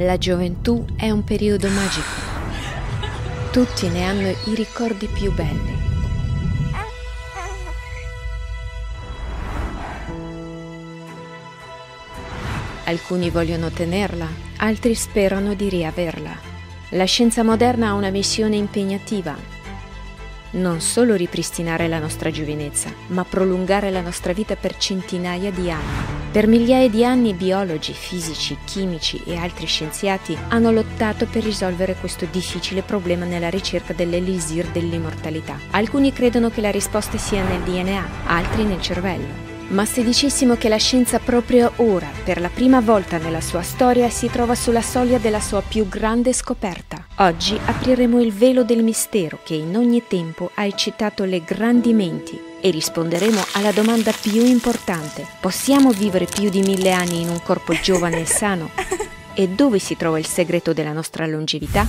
La gioventù è un periodo magico. Tutti ne hanno i ricordi più belli. Alcuni vogliono tenerla, altri sperano di riaverla. La scienza moderna ha una missione impegnativa. Non solo ripristinare la nostra giovinezza, ma prolungare la nostra vita per centinaia di anni. Per migliaia di anni biologi, fisici, chimici e altri scienziati hanno lottato per risolvere questo difficile problema nella ricerca dell'elisir dell'immortalità. Alcuni credono che la risposta sia nel DNA, altri nel cervello. Ma se dicessimo che la scienza proprio ora, per la prima volta nella sua storia, si trova sulla soglia della sua più grande scoperta? Oggi apriremo il velo del mistero che in ogni tempo ha eccitato le grandi menti e risponderemo alla domanda più importante. Possiamo vivere più di mille anni in un corpo giovane e sano? E dove si trova il segreto della nostra longevità?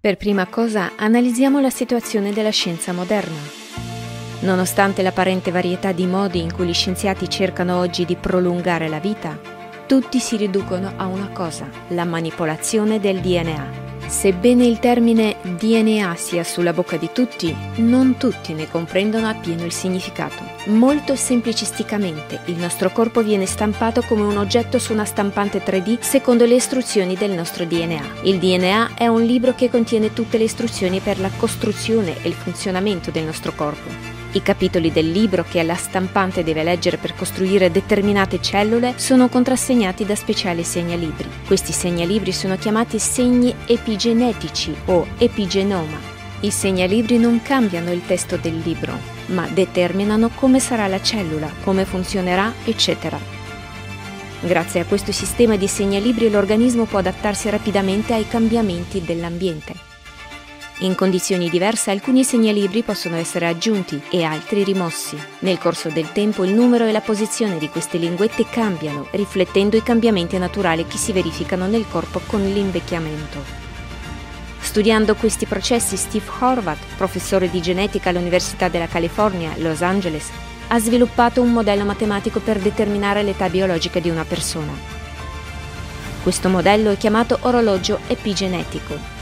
Per prima cosa analizziamo la situazione della scienza moderna. Nonostante l'apparente varietà di modi in cui gli scienziati cercano oggi di prolungare la vita, tutti si riducono a una cosa, la manipolazione del DNA. Sebbene il termine DNA sia sulla bocca di tutti, non tutti ne comprendono appieno il significato. Molto semplicisticamente, il nostro corpo viene stampato come un oggetto su una stampante 3D secondo le istruzioni del nostro DNA. Il DNA è un libro che contiene tutte le istruzioni per la costruzione e il funzionamento del nostro corpo. I capitoli del libro che la stampante deve leggere per costruire determinate cellule sono contrassegnati da speciali segnalibri. Questi segnalibri sono chiamati segni epigenetici o epigenoma. I segnalibri non cambiano il testo del libro, ma determinano come sarà la cellula, come funzionerà, eccetera. Grazie a questo sistema di segnalibri l'organismo può adattarsi rapidamente ai cambiamenti dell'ambiente. In condizioni diverse alcuni segnalibri possono essere aggiunti e altri rimossi. Nel corso del tempo il numero e la posizione di queste linguette cambiano, riflettendo i cambiamenti naturali che si verificano nel corpo con l'invecchiamento. Studiando questi processi, Steve Horvath, professore di genetica all'Università della California, Los Angeles, ha sviluppato un modello matematico per determinare l'età biologica di una persona. Questo modello è chiamato orologio epigenetico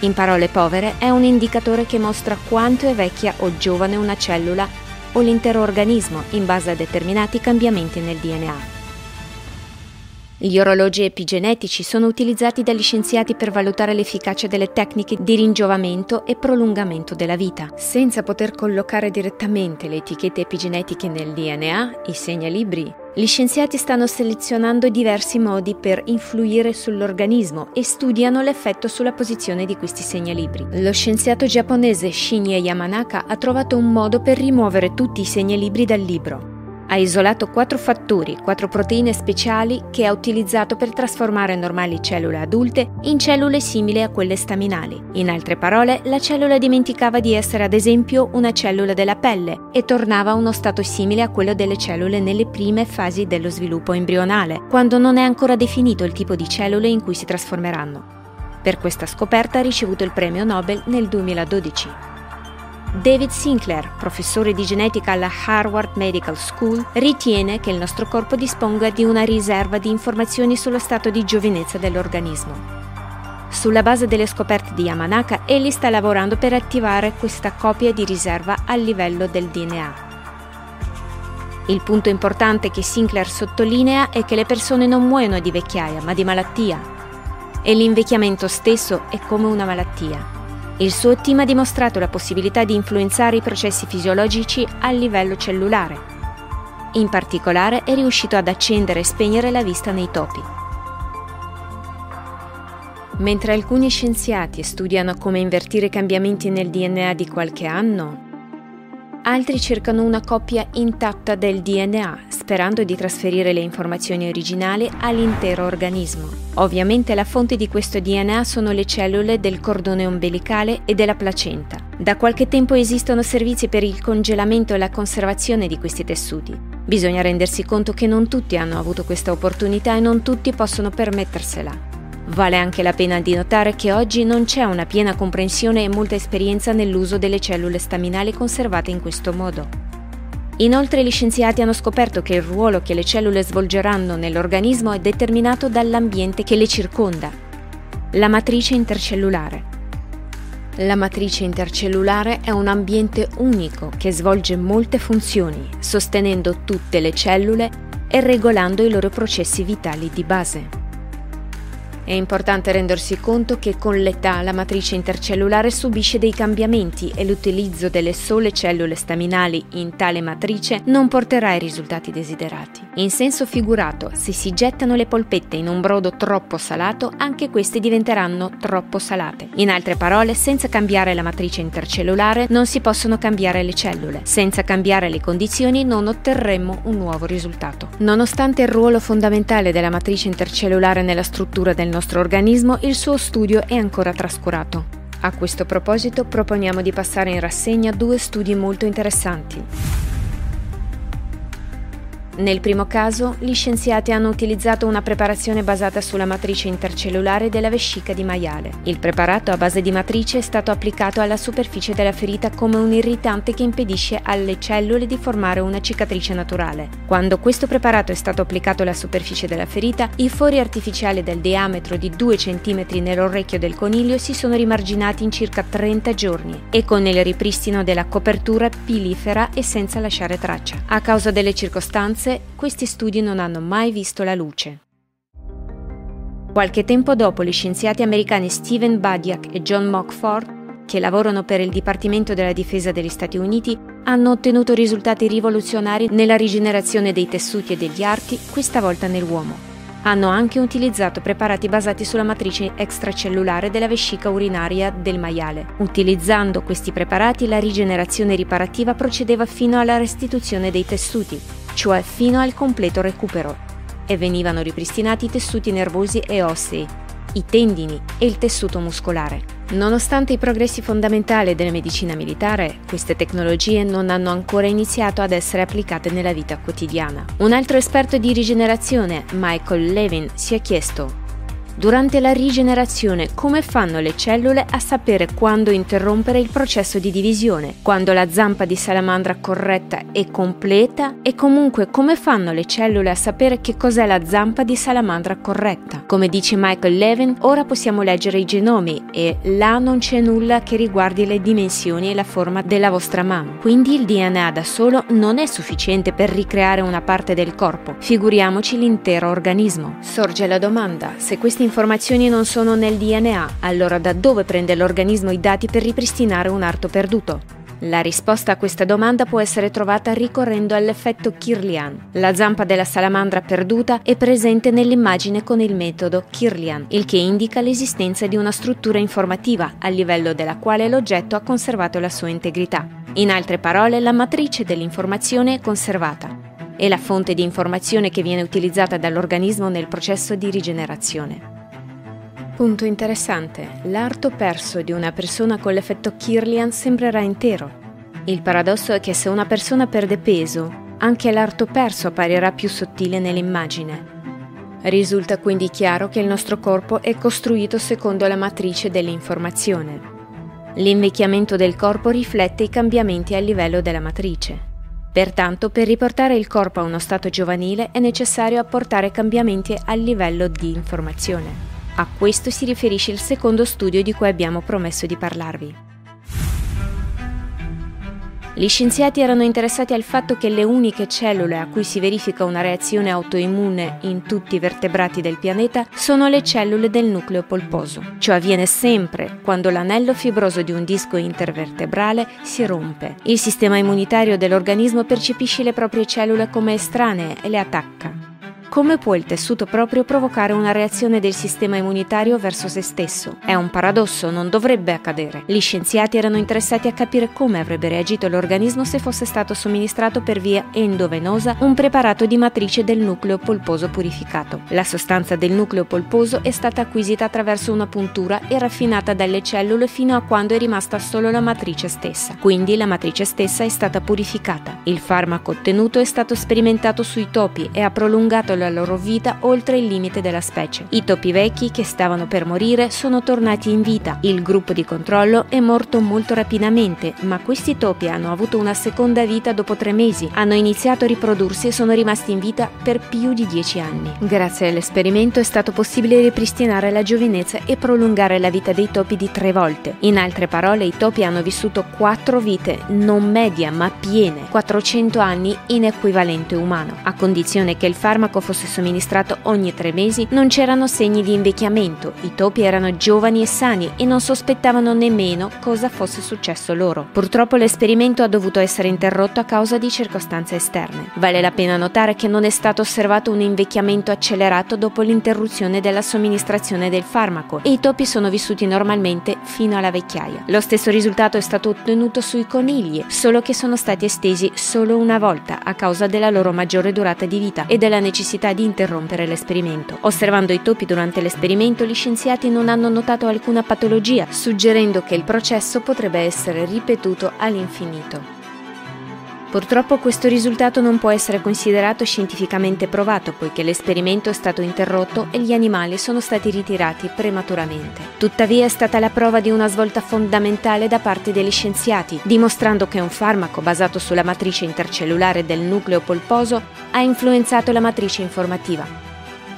in parole povere, è un indicatore che mostra quanto è vecchia o giovane una cellula o l'intero organismo in base a determinati cambiamenti nel DNA. Gli orologi epigenetici sono utilizzati dagli scienziati per valutare l'efficacia delle tecniche di ringiovamento e prolungamento della vita. Senza poter collocare direttamente le etichette epigenetiche nel DNA, i segnalibri, gli scienziati stanno selezionando diversi modi per influire sull'organismo e studiano l'effetto sulla posizione di questi segnalibri. Lo scienziato giapponese Shinya Yamanaka ha trovato un modo per rimuovere tutti i segnalibri dal libro. Ha isolato quattro fattori, quattro proteine speciali che ha utilizzato per trasformare normali cellule adulte in cellule simili a quelle staminali. In altre parole, la cellula dimenticava di essere ad esempio una cellula della pelle e tornava a uno stato simile a quello delle cellule nelle prime fasi dello sviluppo embrionale, quando non è ancora definito il tipo di cellule in cui si trasformeranno. Per questa scoperta ha ricevuto il premio Nobel nel 2012. David Sinclair, professore di genetica alla Harvard Medical School, ritiene che il nostro corpo disponga di una riserva di informazioni sullo stato di giovinezza dell'organismo. Sulla base delle scoperte di Yamanaka, egli sta lavorando per attivare questa copia di riserva a livello del DNA. Il punto importante che Sinclair sottolinea è che le persone non muoiono di vecchiaia, ma di malattia. E l'invecchiamento stesso è come una malattia. Il suo team ha dimostrato la possibilità di influenzare i processi fisiologici a livello cellulare. In particolare è riuscito ad accendere e spegnere la vista nei topi. Mentre alcuni scienziati studiano come invertire cambiamenti nel DNA di qualche anno, altri cercano una coppia intatta del DNA, sperando di trasferire le informazioni originali all'intero organismo. Ovviamente la fonte di questo DNA sono le cellule del cordone ombelicale e della placenta. Da qualche tempo esistono servizi per il congelamento e la conservazione di questi tessuti. Bisogna rendersi conto che non tutti hanno avuto questa opportunità e non tutti possono permettersela. Vale anche la pena di notare che oggi non c'è una piena comprensione e molta esperienza nell'uso delle cellule staminali conservate in questo modo. Inoltre gli scienziati hanno scoperto che il ruolo che le cellule svolgeranno nell'organismo è determinato dall'ambiente che le circonda, la matrice intercellulare. La matrice intercellulare è un ambiente unico che svolge molte funzioni, sostenendo tutte le cellule e regolando i loro processi vitali di base. È importante rendersi conto che con l'età la matrice intercellulare subisce dei cambiamenti e l'utilizzo delle sole cellule staminali in tale matrice non porterà ai risultati desiderati. In senso figurato, se si gettano le polpette in un brodo troppo salato, anche queste diventeranno troppo salate. In altre parole, senza cambiare la matrice intercellulare non si possono cambiare le cellule. Senza cambiare le condizioni non otterremo un nuovo risultato. Nonostante il ruolo fondamentale della matrice intercellulare nella struttura del nostro nostro organismo, il suo studio è ancora trascurato. A questo proposito proponiamo di passare in rassegna due studi molto interessanti. Nel primo caso, gli scienziati hanno utilizzato una preparazione basata sulla matrice intercellulare della vescica di maiale. Il preparato a base di matrice è stato applicato alla superficie della ferita come un irritante che impedisce alle cellule di formare una cicatrice naturale. Quando questo preparato è stato applicato alla superficie della ferita, i fori artificiali del diametro di 2 cm nell'orecchio del coniglio si sono rimarginati in circa 30 giorni e con il ripristino della copertura pilifera e senza lasciare traccia. A causa delle circostanze, Forse questi studi non hanno mai visto la luce. Qualche tempo dopo gli scienziati americani Stephen Badiak e John Mockford, che lavorano per il Dipartimento della Difesa degli Stati Uniti, hanno ottenuto risultati rivoluzionari nella rigenerazione dei tessuti e degli arti, questa volta nell'uomo. Hanno anche utilizzato preparati basati sulla matrice extracellulare della vescica urinaria del maiale. Utilizzando questi preparati la rigenerazione riparativa procedeva fino alla restituzione dei tessuti, cioè fino al completo recupero, e venivano ripristinati i tessuti nervosi e ossei, i tendini e il tessuto muscolare. Nonostante i progressi fondamentali della medicina militare, queste tecnologie non hanno ancora iniziato ad essere applicate nella vita quotidiana. Un altro esperto di rigenerazione, Michael Levin, si è chiesto Durante la rigenerazione, come fanno le cellule a sapere quando interrompere il processo di divisione, quando la zampa di salamandra corretta è completa e comunque come fanno le cellule a sapere che cos'è la zampa di salamandra corretta? Come dice Michael Levin, ora possiamo leggere i genomi e là non c'è nulla che riguardi le dimensioni e la forma della vostra mano. Quindi il DNA da solo non è sufficiente per ricreare una parte del corpo, figuriamoci l'intero organismo. Sorge la domanda, se questi informazioni non sono nel DNA, allora da dove prende l'organismo i dati per ripristinare un arto perduto? La risposta a questa domanda può essere trovata ricorrendo all'effetto Kirlian. La zampa della salamandra perduta è presente nell'immagine con il metodo Kirlian, il che indica l'esistenza di una struttura informativa a livello della quale l'oggetto ha conservato la sua integrità. In altre parole, la matrice dell'informazione è conservata. È la fonte di informazione che viene utilizzata dall'organismo nel processo di rigenerazione. Punto interessante, l'arto perso di una persona con l'effetto Kirlian sembrerà intero. Il paradosso è che se una persona perde peso, anche l'arto perso apparirà più sottile nell'immagine. Risulta quindi chiaro che il nostro corpo è costruito secondo la matrice dell'informazione. L'invecchiamento del corpo riflette i cambiamenti a livello della matrice. Pertanto, per riportare il corpo a uno stato giovanile è necessario apportare cambiamenti a livello di informazione. A questo si riferisce il secondo studio di cui abbiamo promesso di parlarvi. Gli scienziati erano interessati al fatto che le uniche cellule a cui si verifica una reazione autoimmune in tutti i vertebrati del pianeta sono le cellule del nucleo polposo. Ciò avviene sempre quando l'anello fibroso di un disco intervertebrale si rompe. Il sistema immunitario dell'organismo percepisce le proprie cellule come estranee e le attacca. Come può il tessuto proprio provocare una reazione del sistema immunitario verso se stesso? È un paradosso, non dovrebbe accadere. Gli scienziati erano interessati a capire come avrebbe reagito l'organismo se fosse stato somministrato per via endovenosa un preparato di matrice del nucleo polposo purificato. La sostanza del nucleo polposo è stata acquisita attraverso una puntura e raffinata dalle cellule fino a quando è rimasta solo la matrice stessa. Quindi la matrice stessa è stata purificata. Il farmaco ottenuto è stato sperimentato sui topi e ha prolungato la loro vita oltre il limite della specie. I topi vecchi che stavano per morire sono tornati in vita. Il gruppo di controllo è morto molto rapidamente, ma questi topi hanno avuto una seconda vita dopo tre mesi, hanno iniziato a riprodursi e sono rimasti in vita per più di dieci anni. Grazie all'esperimento è stato possibile ripristinare la giovinezza e prolungare la vita dei topi di tre volte. In altre parole, i topi hanno vissuto quattro vite, non media ma piene, 400 anni in equivalente umano. A condizione che il farmaco fosse somministrato ogni tre mesi, non c'erano segni di invecchiamento, i topi erano giovani e sani e non sospettavano nemmeno cosa fosse successo loro. Purtroppo l'esperimento ha dovuto essere interrotto a causa di circostanze esterne. Vale la pena notare che non è stato osservato un invecchiamento accelerato dopo l'interruzione della somministrazione del farmaco e i topi sono vissuti normalmente fino alla vecchiaia. Lo stesso risultato è stato ottenuto sui conigli, solo che sono stati estesi solo una volta a causa della loro maggiore durata di vita e della necessità di interrompere l'esperimento. Osservando i topi durante l'esperimento, gli scienziati non hanno notato alcuna patologia, suggerendo che il processo potrebbe essere ripetuto all'infinito. Purtroppo questo risultato non può essere considerato scientificamente provato poiché l'esperimento è stato interrotto e gli animali sono stati ritirati prematuramente. Tuttavia è stata la prova di una svolta fondamentale da parte degli scienziati, dimostrando che un farmaco basato sulla matrice intercellulare del nucleo polposo ha influenzato la matrice informativa,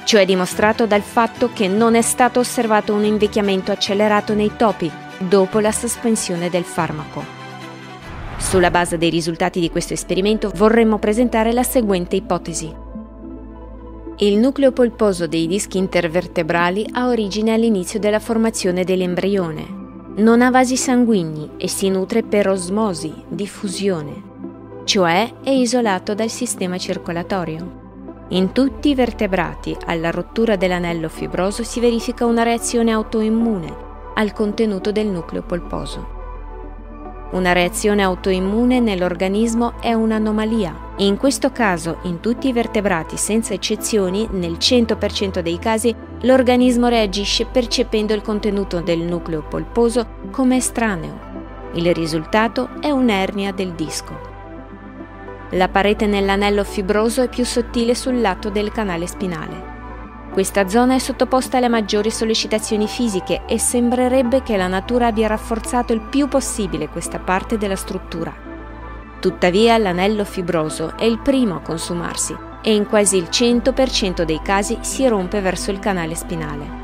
cioè dimostrato dal fatto che non è stato osservato un invecchiamento accelerato nei topi dopo la sospensione del farmaco. Sulla base dei risultati di questo esperimento vorremmo presentare la seguente ipotesi. Il nucleo polposo dei dischi intervertebrali ha origine all'inizio della formazione dell'embrione. Non ha vasi sanguigni e si nutre per osmosi, diffusione, cioè è isolato dal sistema circolatorio. In tutti i vertebrati, alla rottura dell'anello fibroso si verifica una reazione autoimmune al contenuto del nucleo polposo. Una reazione autoimmune nell'organismo è un'anomalia. In questo caso, in tutti i vertebrati senza eccezioni, nel 100% dei casi, l'organismo reagisce percependo il contenuto del nucleo polposo come estraneo. Il risultato è un'ernia del disco. La parete nell'anello fibroso è più sottile sul lato del canale spinale. Questa zona è sottoposta alle maggiori sollecitazioni fisiche e sembrerebbe che la natura abbia rafforzato il più possibile questa parte della struttura. Tuttavia l'anello fibroso è il primo a consumarsi e in quasi il 100% dei casi si rompe verso il canale spinale.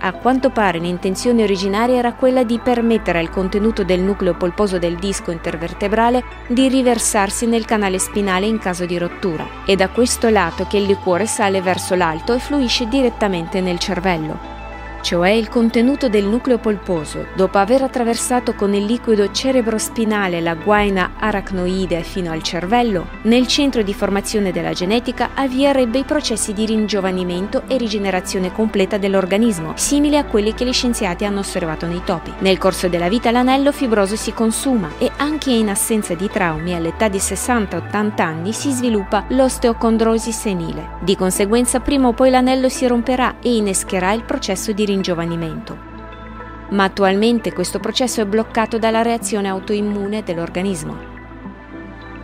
A quanto pare l'intenzione originaria era quella di permettere al contenuto del nucleo polposo del disco intervertebrale di riversarsi nel canale spinale in caso di rottura. È da questo lato che il liquore sale verso l'alto e fluisce direttamente nel cervello cioè il contenuto del nucleo polposo, dopo aver attraversato con il liquido cerebrospinale la guaina aracnoide fino al cervello, nel centro di formazione della genetica avvierebbe i processi di ringiovanimento e rigenerazione completa dell'organismo, simili a quelli che gli scienziati hanno osservato nei topi. Nel corso della vita l'anello fibroso si consuma e anche in assenza di traumi all'età di 60-80 anni si sviluppa l'osteocondrosi senile. Di conseguenza prima o poi l'anello si romperà e innescherà il processo di ringiovanimento. Ma attualmente questo processo è bloccato dalla reazione autoimmune dell'organismo.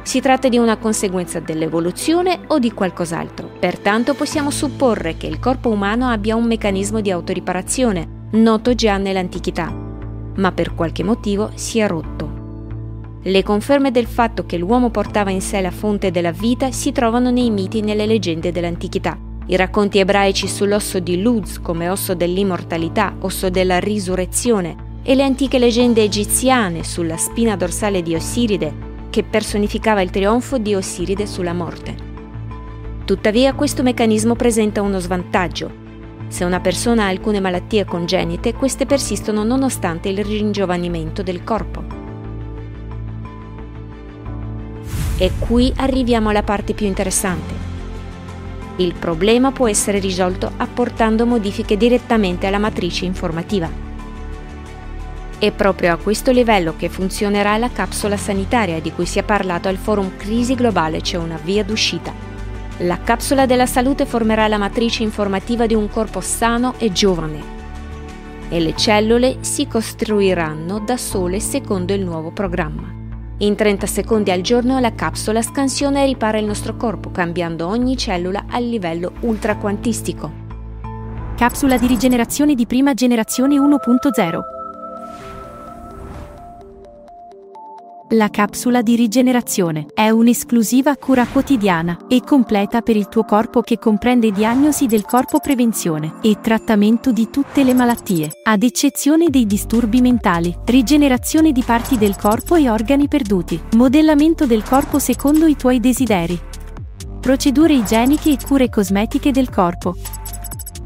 Si tratta di una conseguenza dell'evoluzione o di qualcos'altro. Pertanto possiamo supporre che il corpo umano abbia un meccanismo di autoriparazione, noto già nell'antichità, ma per qualche motivo si è rotto. Le conferme del fatto che l'uomo portava in sé la fonte della vita si trovano nei miti e nelle leggende dell'antichità. I racconti ebraici sull'osso di Luz come osso dell'immortalità, osso della risurrezione, e le antiche leggende egiziane sulla spina dorsale di Osiride, che personificava il trionfo di Osiride sulla morte. Tuttavia questo meccanismo presenta uno svantaggio. Se una persona ha alcune malattie congenite, queste persistono nonostante il ringiovanimento del corpo. E qui arriviamo alla parte più interessante. Il problema può essere risolto apportando modifiche direttamente alla matrice informativa. È proprio a questo livello che funzionerà la capsula sanitaria di cui si è parlato al forum Crisi Globale c'è una via d'uscita. La capsula della salute formerà la matrice informativa di un corpo sano e giovane e le cellule si costruiranno da sole secondo il nuovo programma. In 30 secondi al giorno la capsula scansiona e ripara il nostro corpo, cambiando ogni cellula a livello ultraquantistico. Capsula di rigenerazione di prima generazione 1.0 La capsula di rigenerazione. È un'esclusiva cura quotidiana e completa per il tuo corpo che comprende diagnosi del corpo, prevenzione e trattamento di tutte le malattie, ad eccezione dei disturbi mentali, rigenerazione di parti del corpo e organi perduti, modellamento del corpo secondo i tuoi desideri, procedure igieniche e cure cosmetiche del corpo,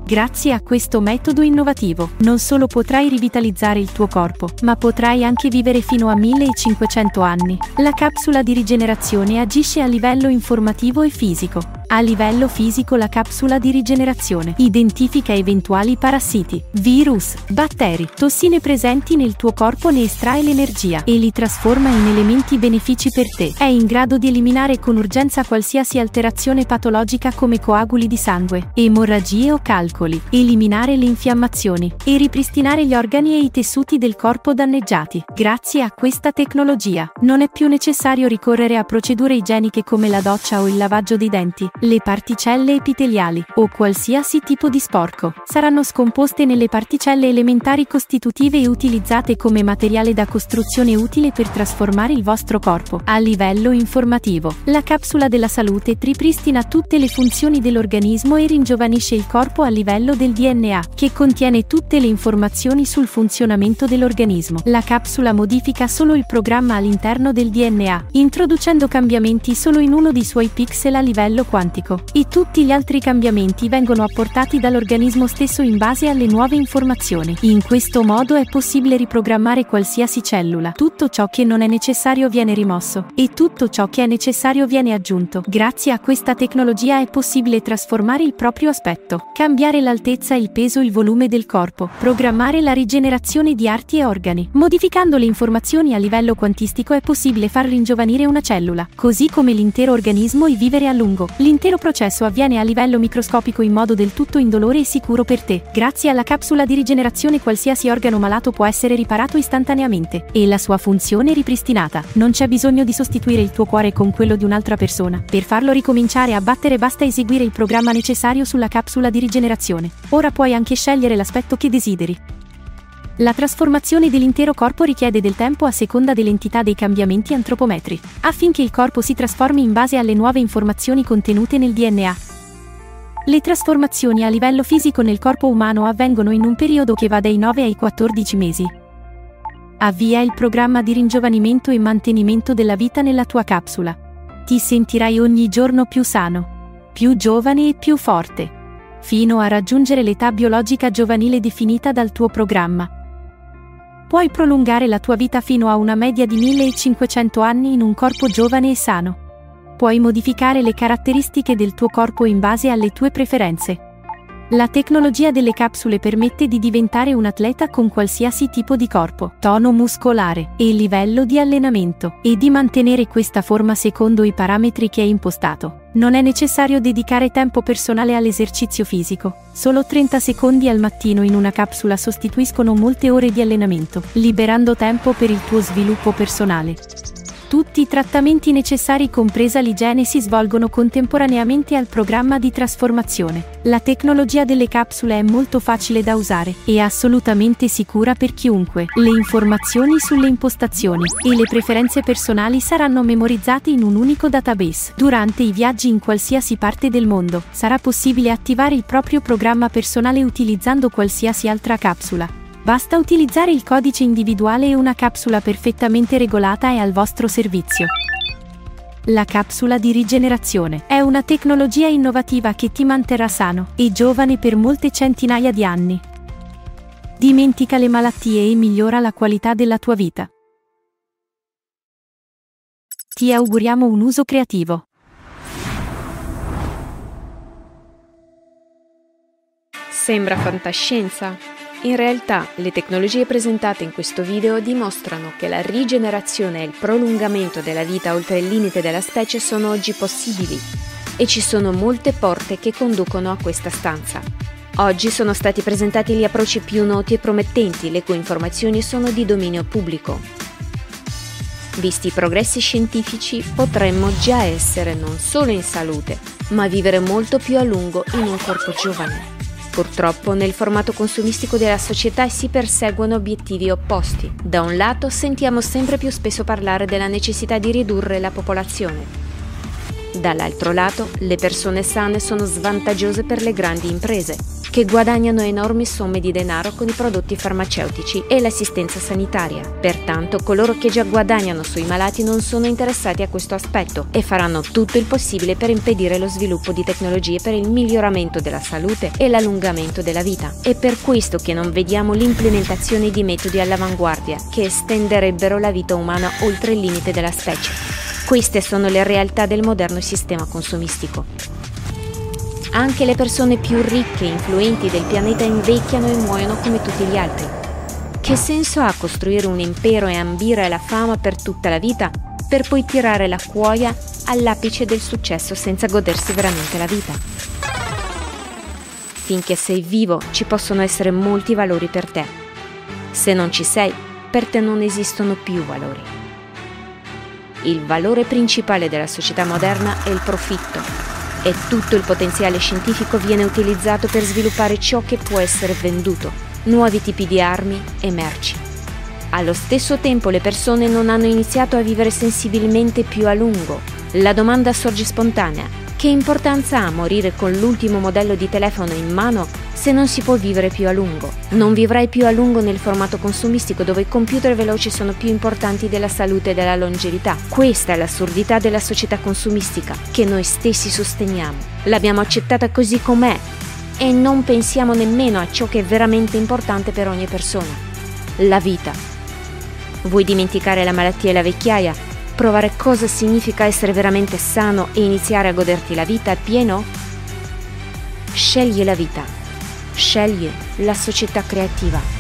Grazie a questo metodo innovativo, non solo potrai rivitalizzare il tuo corpo, ma potrai anche vivere fino a 1500 anni. La capsula di rigenerazione agisce a livello informativo e fisico, a livello fisico la capsula di rigenerazione identifica eventuali parassiti, virus, batteri, tossine presenti nel tuo corpo ne estrae l'energia e li trasforma in elementi benefici per te. È in grado di eliminare con urgenza qualsiasi alterazione patologica come coaguli di sangue, emorragie o calcoli, eliminare le infiammazioni e ripristinare gli organi e i tessuti del corpo danneggiati. Grazie a questa tecnologia non è più necessario ricorrere a procedure igieniche come la doccia o il lavaggio dei denti, le particelle epiteliali, o qualsiasi tipo di sporco, saranno scomposte nelle particelle elementari costitutive e utilizzate come materiale da costruzione utile per trasformare il vostro corpo. A livello informativo, la capsula della salute ripristina tutte le funzioni dell'organismo e ringiovanisce il corpo a livello del DNA, che contiene tutte le informazioni sul funzionamento dell'organismo. La capsula modifica solo il programma all'interno del DNA, introducendo cambiamenti solo in uno dei suoi pixel a livello quantico quantico e tutti gli altri cambiamenti vengono apportati dall'organismo stesso in base alle nuove informazioni. In questo modo è possibile riprogrammare qualsiasi cellula. Tutto ciò che non è necessario viene rimosso e tutto ciò che è necessario viene aggiunto. Grazie a questa tecnologia è possibile trasformare il proprio aspetto, cambiare l'altezza, il peso, il volume del corpo, programmare la rigenerazione di arti e organi. Modificando le informazioni a livello quantistico è possibile far ringiovanire una cellula, così come l'intero organismo e vivere a lungo. L'intero L'intero processo avviene a livello microscopico in modo del tutto indolore e sicuro per te. Grazie alla capsula di rigenerazione qualsiasi organo malato può essere riparato istantaneamente e la sua funzione ripristinata. Non c'è bisogno di sostituire il tuo cuore con quello di un'altra persona. Per farlo ricominciare a battere basta eseguire il programma necessario sulla capsula di rigenerazione. Ora puoi anche scegliere l'aspetto che desideri. La trasformazione dell'intero corpo richiede del tempo a seconda dell'entità dei cambiamenti antropometri, affinché il corpo si trasformi in base alle nuove informazioni contenute nel DNA. Le trasformazioni a livello fisico nel corpo umano avvengono in un periodo che va dai 9 ai 14 mesi. Avvia il programma di ringiovanimento e mantenimento della vita nella tua capsula. Ti sentirai ogni giorno più sano, più giovane e più forte, fino a raggiungere l'età biologica giovanile definita dal tuo programma. Puoi prolungare la tua vita fino a una media di 1500 anni in un corpo giovane e sano. Puoi modificare le caratteristiche del tuo corpo in base alle tue preferenze. La tecnologia delle capsule permette di diventare un atleta con qualsiasi tipo di corpo, tono muscolare e livello di allenamento, e di mantenere questa forma secondo i parametri che hai impostato. Non è necessario dedicare tempo personale all'esercizio fisico. Solo 30 secondi al mattino in una capsula sostituiscono molte ore di allenamento, liberando tempo per il tuo sviluppo personale. Tutti i trattamenti necessari compresa l'igiene si svolgono contemporaneamente al programma di trasformazione. La tecnologia delle capsule è molto facile da usare e assolutamente sicura per chiunque. Le informazioni sulle impostazioni e le preferenze personali saranno memorizzate in un unico database. Durante i viaggi in qualsiasi parte del mondo sarà possibile attivare il proprio programma personale utilizzando qualsiasi altra capsula. Basta utilizzare il codice individuale e una capsula perfettamente regolata è al vostro servizio. La capsula di rigenerazione è una tecnologia innovativa che ti manterrà sano e giovane per molte centinaia di anni. Dimentica le malattie e migliora la qualità della tua vita. Ti auguriamo un uso creativo. Sembra fantascienza? In realtà, le tecnologie presentate in questo video dimostrano che la rigenerazione e il prolungamento della vita oltre il limite della specie sono oggi possibili e ci sono molte porte che conducono a questa stanza. Oggi sono stati presentati gli approcci più noti e promettenti, le cui informazioni sono di dominio pubblico. Visti i progressi scientifici, potremmo già essere non solo in salute, ma vivere molto più a lungo in un corpo giovane. Purtroppo nel formato consumistico della società si perseguono obiettivi opposti. Da un lato sentiamo sempre più spesso parlare della necessità di ridurre la popolazione. Dall'altro lato, le persone sane sono svantaggiose per le grandi imprese, che guadagnano enormi somme di denaro con i prodotti farmaceutici e l'assistenza sanitaria. Pertanto coloro che già guadagnano sui malati non sono interessati a questo aspetto e faranno tutto il possibile per impedire lo sviluppo di tecnologie per il miglioramento della salute e l'allungamento della vita. È per questo che non vediamo l'implementazione di metodi all'avanguardia che estenderebbero la vita umana oltre il limite della specie. Queste sono le realtà del moderno sistema consumistico. Anche le persone più ricche e influenti del pianeta invecchiano e muoiono come tutti gli altri. Che senso ha costruire un impero e ambire la fama per tutta la vita per poi tirare la cuoia all'apice del successo senza godersi veramente la vita? Finché sei vivo ci possono essere molti valori per te. Se non ci sei, per te non esistono più valori. Il valore principale della società moderna è il profitto e tutto il potenziale scientifico viene utilizzato per sviluppare ciò che può essere venduto, nuovi tipi di armi e merci. Allo stesso tempo le persone non hanno iniziato a vivere sensibilmente più a lungo. La domanda sorge spontanea. Che importanza ha morire con l'ultimo modello di telefono in mano se non si può vivere più a lungo. Non vivrai più a lungo nel formato consumistico dove i computer veloci sono più importanti della salute e della longevità. Questa è l'assurdità della società consumistica che noi stessi sosteniamo. L'abbiamo accettata così com'è e non pensiamo nemmeno a ciò che è veramente importante per ogni persona. La vita. Vuoi dimenticare la malattia e la vecchiaia? Provare cosa significa essere veramente sano e iniziare a goderti la vita appieno? Scegli la vita sceglie la società creativa.